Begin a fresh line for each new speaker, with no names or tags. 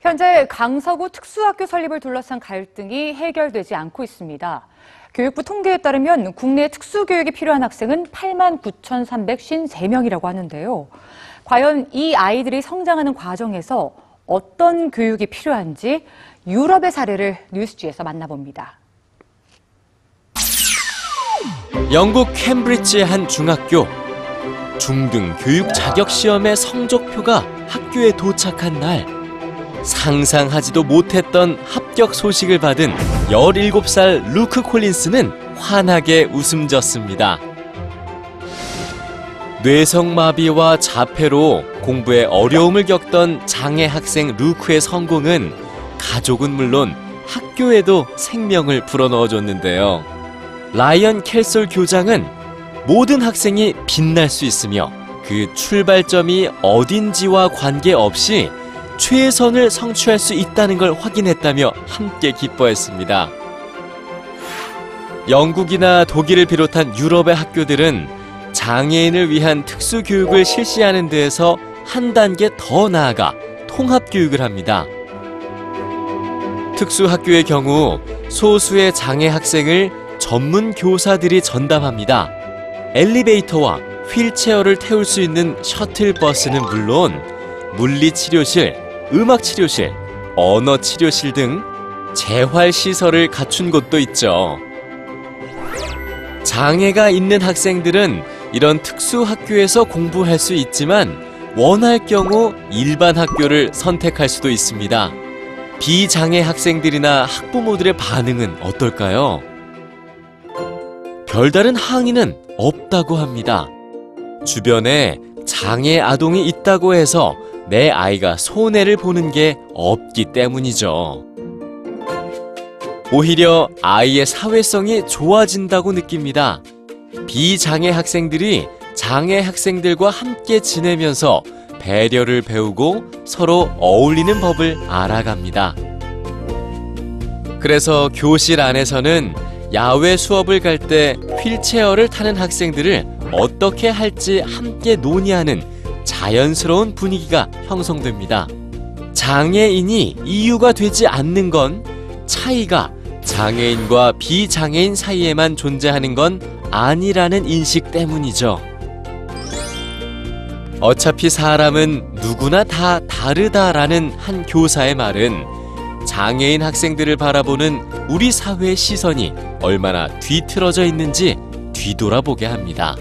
현재 강서구 특수학교 설립을 둘러싼 갈등이 해결되지 않고 있습니다. 교육부 통계에 따르면 국내 특수교육이 필요한 학생은 8만 9,353명이라고 하는데요. 과연 이 아이들이 성장하는 과정에서 어떤 교육이 필요한지 유럽의 사례를 뉴스지에서 만나봅니다.
영국 캠브리지의 한 중학교 중등 교육 자격 시험의 성적표가 학교에 도착한 날 상상하지도 못했던 합격 소식을 받은 17살 루크 콜린스는 환하게 웃음 졌습니다. 뇌성마비와 자폐로 공부에 어려움을 겪던 장애 학생 루크의 성공은 가족은 물론 학교에도 생명을 불어넣어 줬는데요. 라이언 켈솔 교장은 모든 학생이 빛날 수 있으며 그 출발점이 어딘지와 관계없이 최선을 성취할 수 있다는 걸 확인했다며 함께 기뻐했습니다. 영국이나 독일을 비롯한 유럽의 학교들은 장애인을 위한 특수 교육을 실시하는 데에서 한 단계 더 나아가 통합 교육을 합니다. 특수 학교의 경우 소수의 장애 학생을 전문 교사들이 전담합니다. 엘리베이터와 휠체어를 태울 수 있는 셔틀버스는 물론 물리치료실, 음악 치료실, 언어 치료실 등 재활 시설을 갖춘 곳도 있죠. 장애가 있는 학생들은 이런 특수 학교에서 공부할 수 있지만 원할 경우 일반 학교를 선택할 수도 있습니다. 비장애 학생들이나 학부모들의 반응은 어떨까요? 별다른 항의는 없다고 합니다. 주변에 장애 아동이 있다고 해서 내 아이가 손해를 보는 게 없기 때문이죠. 오히려 아이의 사회성이 좋아진다고 느낍니다. 비장애 학생들이 장애 학생들과 함께 지내면서 배려를 배우고 서로 어울리는 법을 알아갑니다. 그래서 교실 안에서는 야외 수업을 갈 때 휠체어를 타는 학생들을 어떻게 할지 함께 논의하는 자연스러운 분위기가 형성됩니다. 장애인이 이유가 되지 않는 건 차이가 장애인과 비장애인 사이에만 존재하는 건 아니라는 인식 때문이죠. 어차피 사람은 누구나 다 다르다라는 한 교사의 말은 장애인 학생들을 바라보는 우리 사회의 시선이 얼마나 뒤틀어져 있는지 뒤돌아보게 합니다.